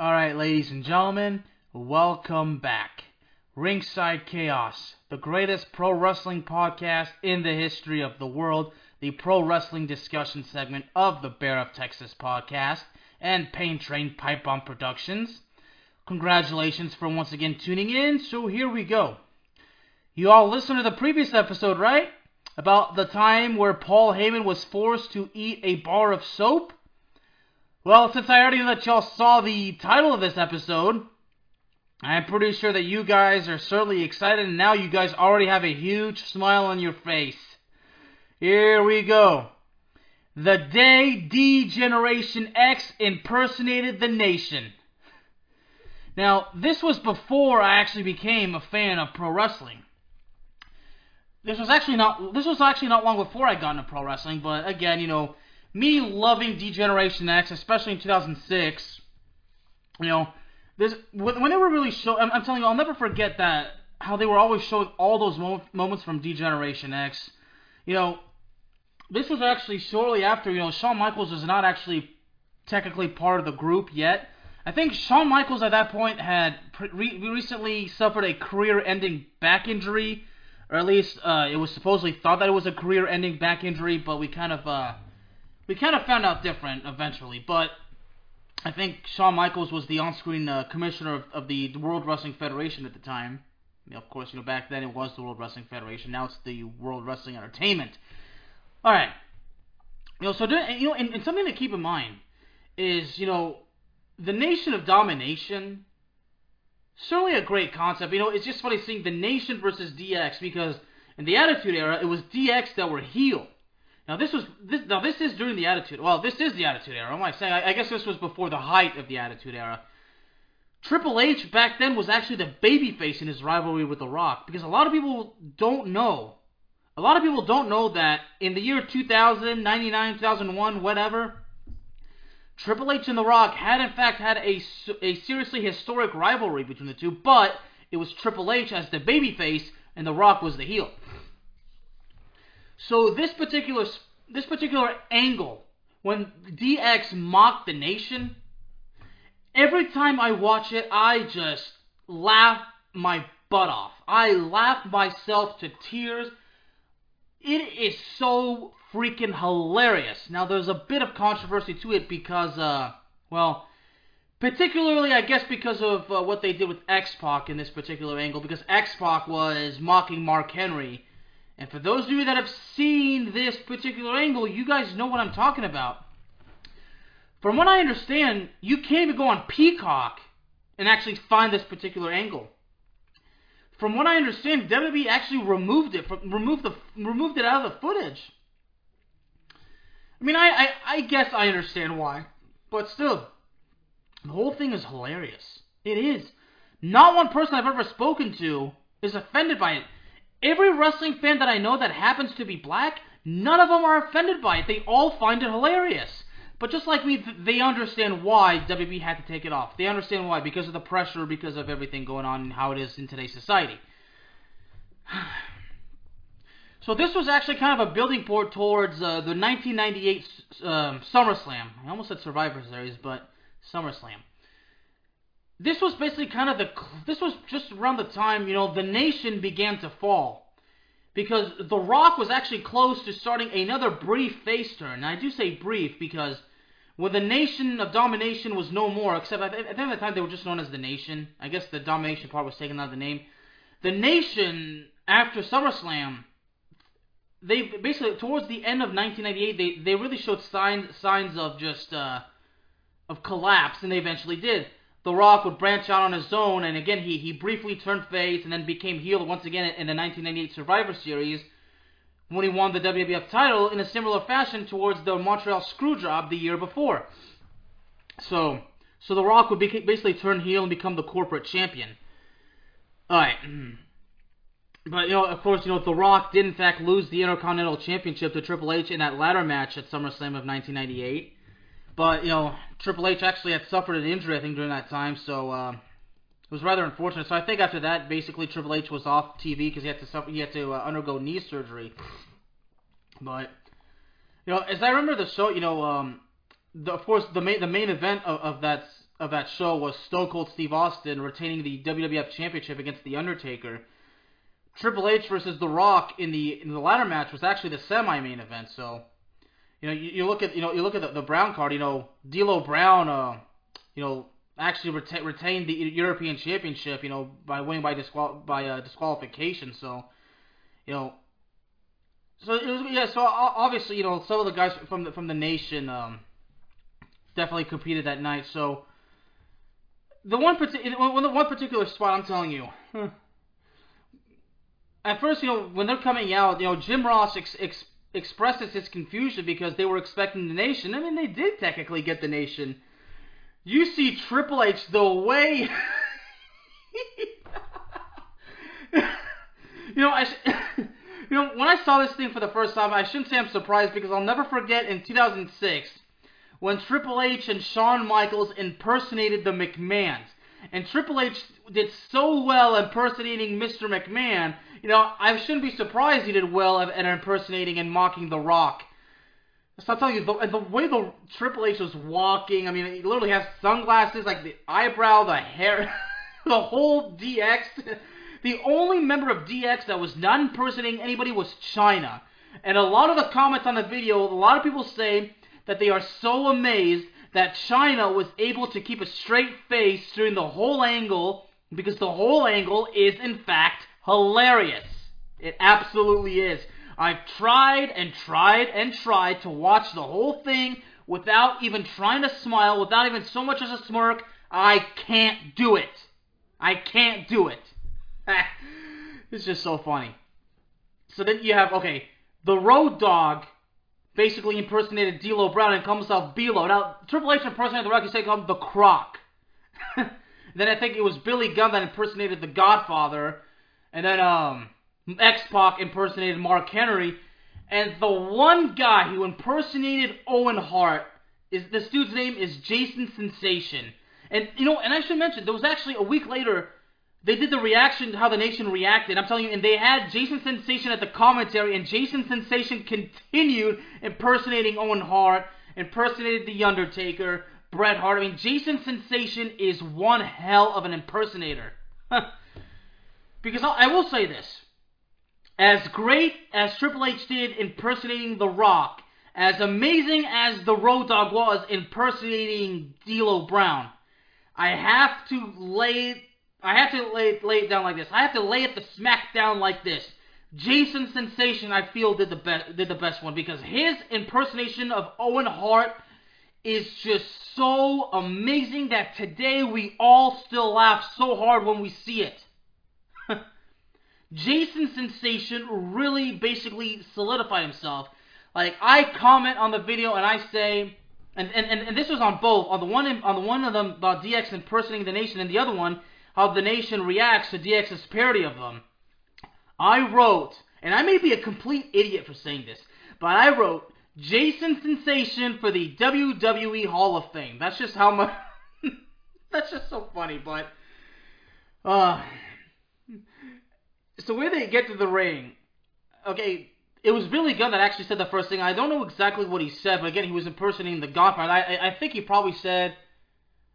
All right, ladies and gentlemen, welcome back. Ringside Chaos, the greatest pro wrestling podcast in the history of the world, the pro wrestling discussion segment of the Bear of Texas podcast, and Pain Train Pipe Bomb Productions. Congratulations for once again tuning in. So here we go. You all listened to the previous episode, right? About the time where Paul Heyman was forced to eat a bar of soap? Well, since I already let y'all saw the title of this episode, I'm pretty sure that you guys are certainly excited, and now you guys already have a huge smile on your face. Here we go. The day D Generation X impersonated the nation. Now, this was before I actually became a fan of pro wrestling. This was actually not this was actually not long before I got into pro wrestling, but again, you know, me loving D-Generation X, especially in 2006, you know, this when they were really show, I'm, I'm telling you, I'll never forget that how they were always showing all those mo- moments from D-Generation X. You know, this was actually shortly after you know Shawn Michaels was not actually technically part of the group yet. I think Shawn Michaels at that point had pre- recently suffered a career-ending back injury, or at least uh, it was supposedly thought that it was a career-ending back injury, but we kind of uh, we kind of found out different eventually. But I think Shawn Michaels was the on-screen uh, commissioner of, of, the World Wrestling Federation at the time. You know, of course, you know back then it was the World Wrestling Federation. Now it's the World Wrestling Entertainment. All right. You know, so do, you know, and, and something to keep in mind is you know the Nation of Domination. Certainly a great concept. You know, it's just funny seeing the Nation versus DX because in the Attitude Era it was DX that were heel. Now this was this now this is during the Attitude. Well, this is the Attitude Era. Am I saying? I, I guess this was before the height of the Attitude Era. Triple H back then was actually the babyface in his rivalry with The Rock because a lot of people don't know. A lot of people don't know that in the year 2000, 99, 2001, whatever, Triple H and The Rock had in fact had a, a seriously historic rivalry between the two, but it was Triple H as the babyface and The Rock was the heel. So this particular this particular angle, when DX mocked the nation, every time I watch it, I just laugh my butt off. I laugh myself to tears. It is so freaking hilarious. Now there's a bit of controversy to it because, uh, well, particularly I guess because of uh, what they did with X Pac in this particular angle, because X Pac was mocking Mark Henry and for those of you that have seen this particular angle, you guys know what I'm talking about. From what I understand, you can't even go on Peacock and actually find this particular angle. From what I understand, WWE actually removed it, from, removed the, removed it out of the footage. I mean, I, I, I guess I understand why, but still, the whole thing is hilarious. It is. Not one person I've ever spoken to is offended by it. Every wrestling fan that I know that happens to be black, none of them are offended by it. They all find it hilarious. But just like me, they understand why WB had to take it off. They understand why because of the pressure, because of everything going on and how it is in today's society. So this was actually kind of a building port towards uh, the 1998 um, SummerSlam. I almost said Survivor Series, but SummerSlam this was basically kind of the this was just around the time you know the nation began to fall because The Rock was actually close to starting another brief face turn. And I do say brief because when the Nation of Domination was no more, except think at the time they were just known as the Nation. I guess the domination part was taken out of the name. The Nation after SummerSlam, they basically towards the end of 1998, they they really showed signs signs of just uh, of collapse, and they eventually did. The Rock would branch out on his own, and again, he, he briefly turned face and then became heel once again in the 1998 Survivor Series when he won the WWF title in a similar fashion towards the Montreal Screwjob the year before. So, so The Rock would basically turn heel and become the corporate champion. Alright. But, you know, of course, you know, The Rock did in fact lose the Intercontinental Championship to Triple H in that ladder match at SummerSlam of 1998. But you know, Triple H actually had suffered an injury, I think, during that time, so uh, it was rather unfortunate. So I think after that, basically Triple H was off TV because he had to suffer, he had to uh, undergo knee surgery. But you know, as I remember the show, you know, um, the, of course the main the main event of, of that of that show was Stone Cold Steve Austin retaining the WWF Championship against The Undertaker. Triple H versus The Rock in the in the ladder match was actually the semi-main event. So, you know, you, you look at you know you look at the, the Brown card. You know, D'Lo Brown, uh, you know, actually reta- retained the European Championship. You know, by winning by disqual- by uh, disqualification. So, you know, so it was yeah. So obviously, you know, some of the guys from the from the nation um, definitely competed that night. So the one particular one particular spot, I'm telling you. At first, you know, when they're coming out, you know, Jim Ross ex- ex- expresses his confusion because they were expecting the nation. I mean, they did technically get the nation. You see Triple H the way. you know, I. Sh- you know, when I saw this thing for the first time, I shouldn't say I'm surprised because I'll never forget in 2006 when Triple H and Shawn Michaels impersonated the McMahons. And Triple H did so well impersonating Mr. McMahon. You know, I shouldn't be surprised he did well at, impersonating and mocking The Rock. So I'm telling you, the, the way the Triple H was walking, I mean, he literally has sunglasses, like the eyebrow, the hair, the whole DX. The only member of DX that was not impersonating anybody was Chyna. And a lot of the comments on the video, a lot of people say that they are so amazed that Chyna was able to keep a straight face during the whole angle because the whole angle is, in fact, hilarious. It absolutely is. I've tried and tried and tried to watch the whole thing without even trying to smile, without even so much as a smirk. I can't do it. I can't do it. it's just so funny. So then you have, okay, the Road Dogg basically impersonated D'Lo Brown and called himself Belo. Now, Triple H impersonated The Rock, he said called him the Croc. then I think it was Billy Gunn that impersonated The Godfather. And then um, X-Pac impersonated Mark Henry. And the one guy who impersonated Owen Hart is this dude's name is Jason Sensation. And you know, and I should mention there was actually a week later they did the reaction how the nation reacted. I'm telling you, and they had Jason Sensation at the commentary, and Jason Sensation continued impersonating Owen Hart, impersonated The Undertaker, Bret Hart. I mean, Jason Sensation is one hell of an impersonator. because I will say this. As great as Triple H did impersonating The Rock, as amazing as the Road Dogg was impersonating D'Lo Brown, I have to lay I have to lay, lay it down like this. I have to lay it the smack down like this. Jason Sensation, I feel, did the best did the best one because his impersonation of Owen Hart is just so amazing that today we all still laugh so hard when we see it. Jason Sensation really basically solidified himself. Like I comment on the video and I say, and and, and, and this was on both on the one on the one of them about DX impersonating the nation and the other one how the nation reacts to DX's parody of them. I wrote, and I may be a complete idiot for saying this, but I wrote Jason Sensation for the WWE Hall of Fame. That's just how much. that's just so funny, but. Uh, so where they get to the ring, okay, it was Billy Gunn that actually said the first thing. I don't know exactly what he said, but again, he was impersonating the Godfather. I, I think he probably said,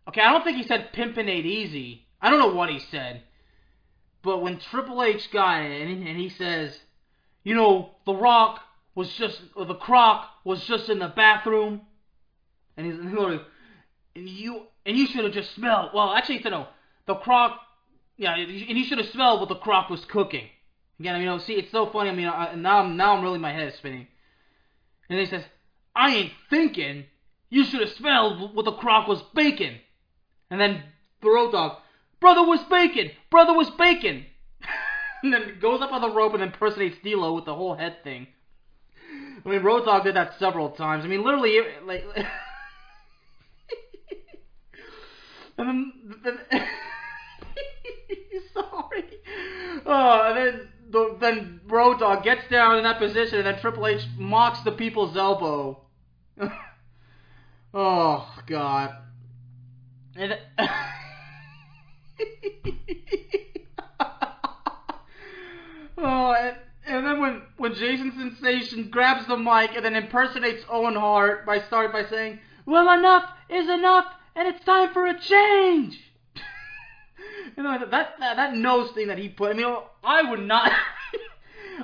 okay, I don't think he said "Pimpin' Ain't Easy," I don't know what he said, but when Triple H got it and he, and he says, you know, The Rock was just, or the Croc was just in the bathroom, and he's literally, and you, and you should have just smelled. Well, actually, he said no. The Croc, yeah, and you should have smelled what the Croc was cooking. Again, you know, see, it's so funny. I mean, I, now, I'm, now I'm really my head is spinning. And he says, I ain't thinking. You should have smelled what the crock was baking. And then the Road Dogg, Brother was bacon. Brother was bacon. and then goes up on the rope and impersonates D'Lo with the whole head thing. I mean, Road Dogg did that several times. I mean, literally, like. and then, then sorry. Oh, and then the, then Road Dogg gets down in that position, and then Triple H mocks the people's elbow. oh God. And. oh, and, and then when, when Jason Sensation grabs the mic and then impersonates Owen Hart by starting by saying, Well, enough is enough and it's time for a change. You know that, that that nose thing that he put. I mean, I would not.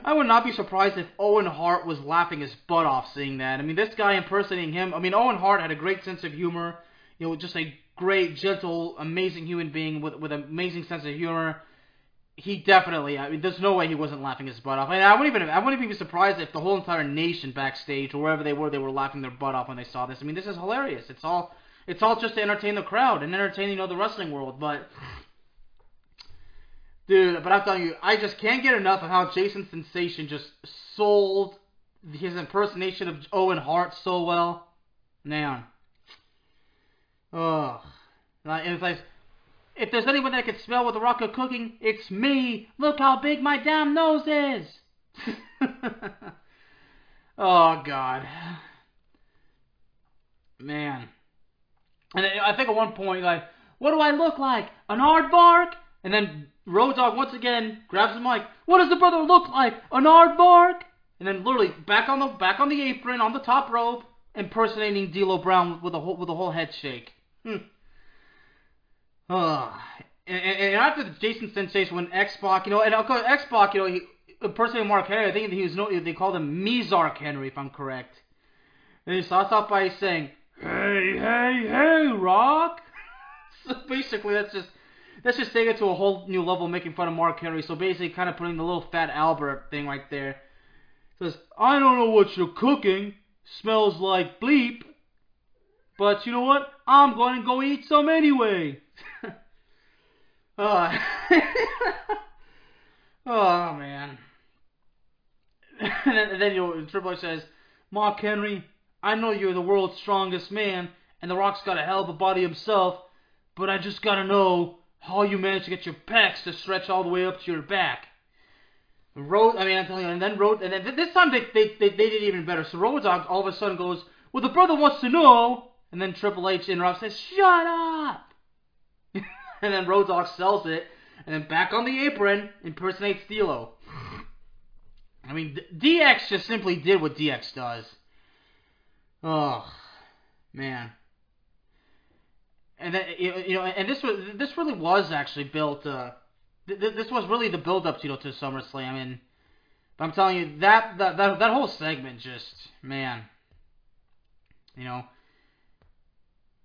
I would not be surprised if Owen Hart was laughing his butt off seeing that. I mean, this guy impersonating him. I mean, Owen Hart had a great sense of humor. You know, just a great, gentle, amazing human being with with an amazing sense of humor. He definitely. I mean, there's no way he wasn't laughing his butt off. I, mean, I wouldn't even. I wouldn't even be surprised if the whole entire nation backstage or wherever they were, they were laughing their butt off when they saw this. I mean, this is hilarious. It's all. It's all just to entertain the crowd and entertain, you know, the wrestling world. But Dude, but I'm telling you, I just can't get enough of how Jason Sensation just sold his impersonation of Owen Hart so well. Man. Ugh. It's like, if there's anyone that can smell what the Rock cooking, it's me. Look how big my damn nose is. oh, God. Man. And I think at one point, like, what do I look like? An aardvark? And then Road Dogg once again grabs the mic. What does the brother look like? An aardvark? And then literally back on the back on the apron on the top rope, impersonating D'Lo Brown with a whole with a whole head shake. Hmm. Uh, and, and, after the Jason sensation when X Pac, you know, and of course X Pac, you know, he Mark Henry. I think he was no, they called him Mizark Henry, if I'm correct. And he starts off by saying, "Hey, hey, hey, Rock." so basically, that's just let's just take it to a whole new level, making fun of Mark Henry. So basically, kind of putting the little fat Albert thing right there. Says, I don't know what you're cooking. Smells like bleep. But you know what? I'm going to go eat some anyway. uh, oh man. and then, you know, Triple H says, Mark Henry, I know you're the world's strongest man, and The Rock's got a hell of a body himself, but I just gotta know how you managed to get your pecs to stretch all the way up to your back. Road, I mean, I'm telling you, and then Road, and then this time they, they, they, they did even better. So Dogg all of a sudden goes, well, the brother wants to know, and then Triple H interrupts, says, shut up! and then Road Dogg sells it, and then back on the apron, impersonates D'Lo. I mean, DX just simply did what DX does. Oh, man and then you know, and this was this really was actually built. Uh, th- this was really the build up, you know, to SummerSlam, and I'm telling you that that that, that whole segment just man, you know,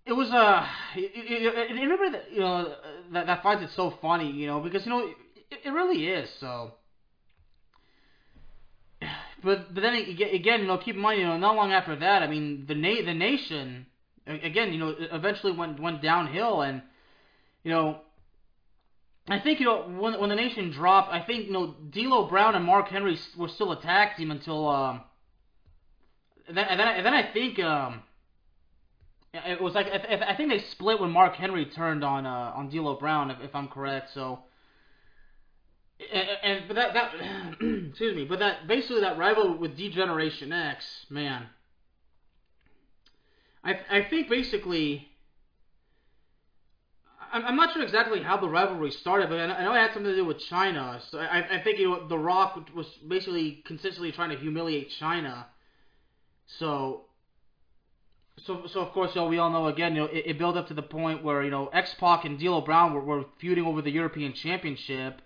it was uh, and remember that you know that that finds it so funny, you know, because you know it, it really is so. But but then again, you know, keep in mind, you know, not long after that, I mean, the na- the nation again, you know, eventually went went downhill, and you know, I think you know when when the nation dropped, I think you know D'Lo Brown and Mark Henry were still a tag team until um, and then and then, and then I think um, it was like I, I think they split when Mark Henry turned on uh, on D'Lo Brown, if, if I'm correct. So. And, and but that that excuse me, but that basically that rival with D-Generation X, man, I I think basically. I'm not sure exactly how the rivalry started, but I know it had something to do with Chyna. So I, I think The Rock was basically consistently trying to humiliate Chyna. So, so, so of course, you know, we all know again, you know, it, it built up to the point where you know X Pac and D'Lo Brown were, were feuding over the European Championship,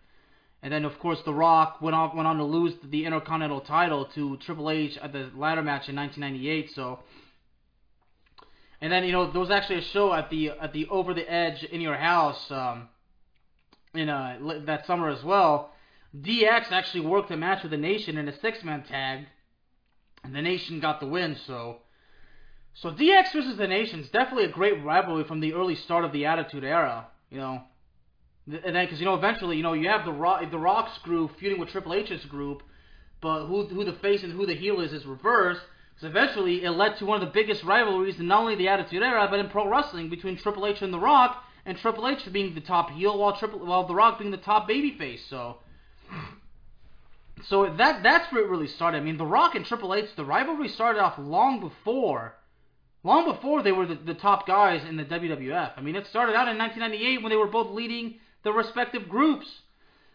and then of course The Rock went on went on to lose the Intercontinental title to Triple H at the ladder match in 1998. So and then you know there was actually a show at the at the Over the Edge in your house um, in uh, that summer as well. DX actually worked a match with the Nation in a six man tag, and the Nation got the win. So, so DX versus the Nation is definitely a great rivalry from the early start of the Attitude Era. You know, and then because you know eventually you know you have the Rock, the Rock's group feuding with Triple H's group, but who who the face and who the heel is is reversed. Because eventually it led to one of the biggest rivalries in not only the Attitude Era, but in pro wrestling between Triple H and The Rock, and Triple H being the top heel while Triple while The Rock being the top babyface. So, so that that's where it really started. I mean, The Rock and Triple H, the rivalry started off long before, long before they were the, the top guys in the WWF. I mean, it started out in 1998 when they were both leading their respective groups.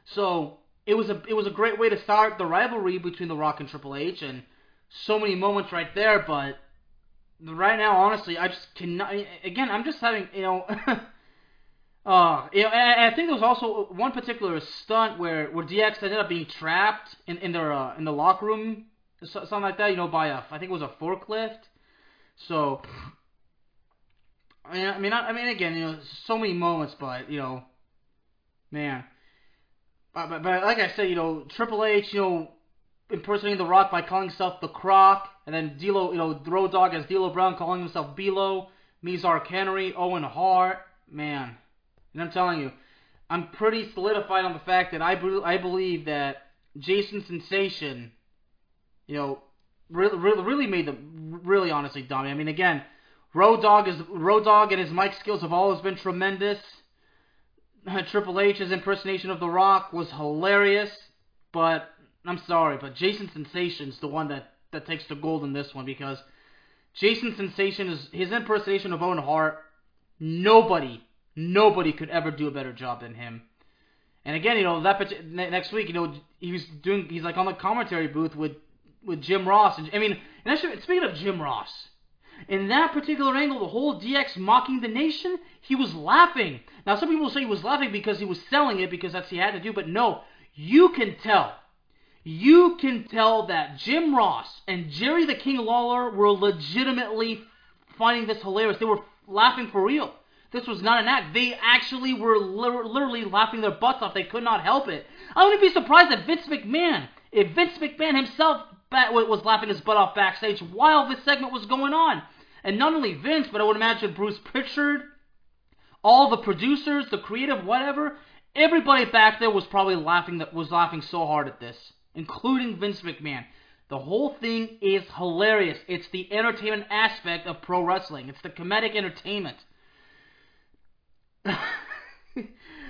So it was a it was a great way to start the rivalry between The Rock and Triple H and so many moments right there, but right now, honestly, I just cannot. Again, I'm just having, you know. Uh, you know, and I think there was also one particular stunt where, where DX ended up being trapped in, in their uh, in the locker room, something like that. You know, by a I think it was a forklift. So, I mean, I mean, I, I mean, again, you know, so many moments, but you know, man. But, but, but like I said, you know, Triple H, you know, impersonating The Rock by calling himself the Croc, and then D'Lo, you know, Road Dogg as D'Lo Brown calling himself Belo, Mizar Henry, Owen Hart, man. And I'm telling you, I'm pretty solidified on the fact that I, I believe that Jason Sensation, you know, really, really, really made the really honestly dummy. I mean, again, Road Dogg is Road Dogg and his mic skills have always been tremendous. Triple H's impersonation of The Rock was hilarious, but I'm sorry, but Jason Sensation's the one that that takes the gold in this one because Jason Sensation is his impersonation of Owen Hart. Nobody Nobody could ever do a better job than him. And again, you know, that next week, you know, he was doing, he's like on the commentary booth with with Jim Ross, and I mean, and actually, speaking of Jim Ross, in that particular angle, the whole DX mocking the nation, he was laughing. Now, some people say he was laughing because he was selling it because that's he had to do, but no, you can tell. You can tell that Jim Ross and Jerry the King Lawler were legitimately finding this hilarious. They were laughing for real. This was not an act. They actually were literally laughing their butts off. They could not help it. I wouldn't be surprised if Vince McMahon, if Vince McMahon himself was laughing his butt off backstage while this segment was going on. And not only Vince, but I would imagine Bruce Prichard, all the producers, the creative, whatever, everybody back there was probably laughing that was laughing so hard at this, including Vince McMahon. The whole thing is hilarious. It's the entertainment aspect of pro wrestling. It's the comedic entertainment.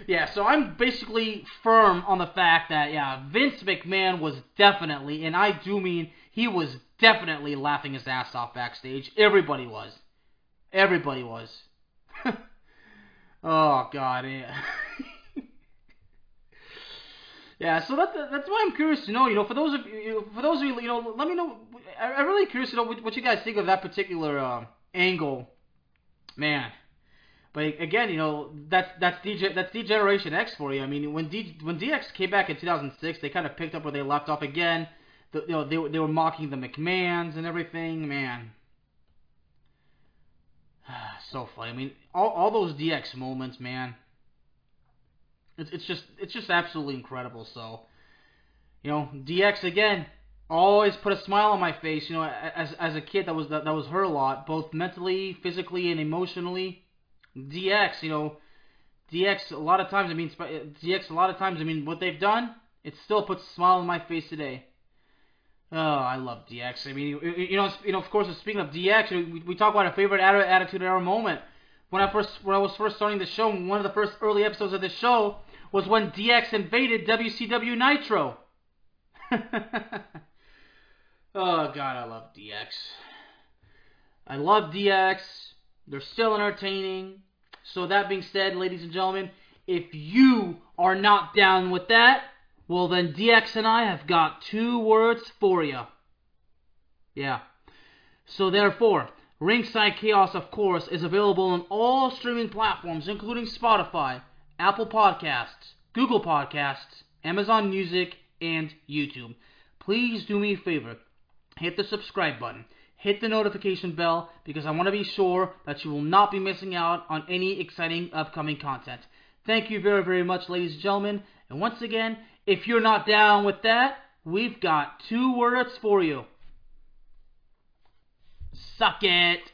yeah, so I'm basically firm on the fact that yeah, Vince McMahon was definitely, and I do mean he was definitely laughing his ass off backstage. Everybody was. Everybody was. oh God, yeah. yeah, so that's that's why I'm curious to know. You know, for those of you, for those of you, you know, let me know. I'm really curious to know what you guys think of that particular uh, angle. Man, but again, you know that's that's DJ that's D Generation X for you. I mean, when D when DX came back in 2006, they kind of picked up where they left off again. The, you know, they they were mocking the McMahons and everything. Man, so funny. I mean, all all those DX moments, man. It's it's just it's just absolutely incredible. So, you know, DX again always put a smile on my face. You know, as as a kid, that was that, that was her a lot, both mentally, physically, and emotionally. DX, you know, DX a lot of times. I mean, DX a lot of times. I mean, what they've done, it still puts a smile on my face today. Oh, I love DX. I mean, you know, you know. Of course, speaking of DX, we, we talk about our favorite attitude at our moment. When I first, when I was first starting the show, one of the first early episodes of the show was when DX invaded WCW Nitro. oh God, I love DX. I love DX. They're still entertaining. So that being said, ladies and gentlemen, if you are not down with that, well then DX and I have got two words for you. Yeah. So therefore, Ringside Chaos, of course, is available on all streaming platforms, including Spotify, Apple Podcasts, Google Podcasts, Amazon Music, and YouTube. Please do me a favor. Hit the subscribe button hit the notification bell because I want to be sure that you will not be missing out on any exciting upcoming content. Thank you very, very much, ladies and gentlemen. And once again, if you're not down with that, we've got two words for you. Suck it.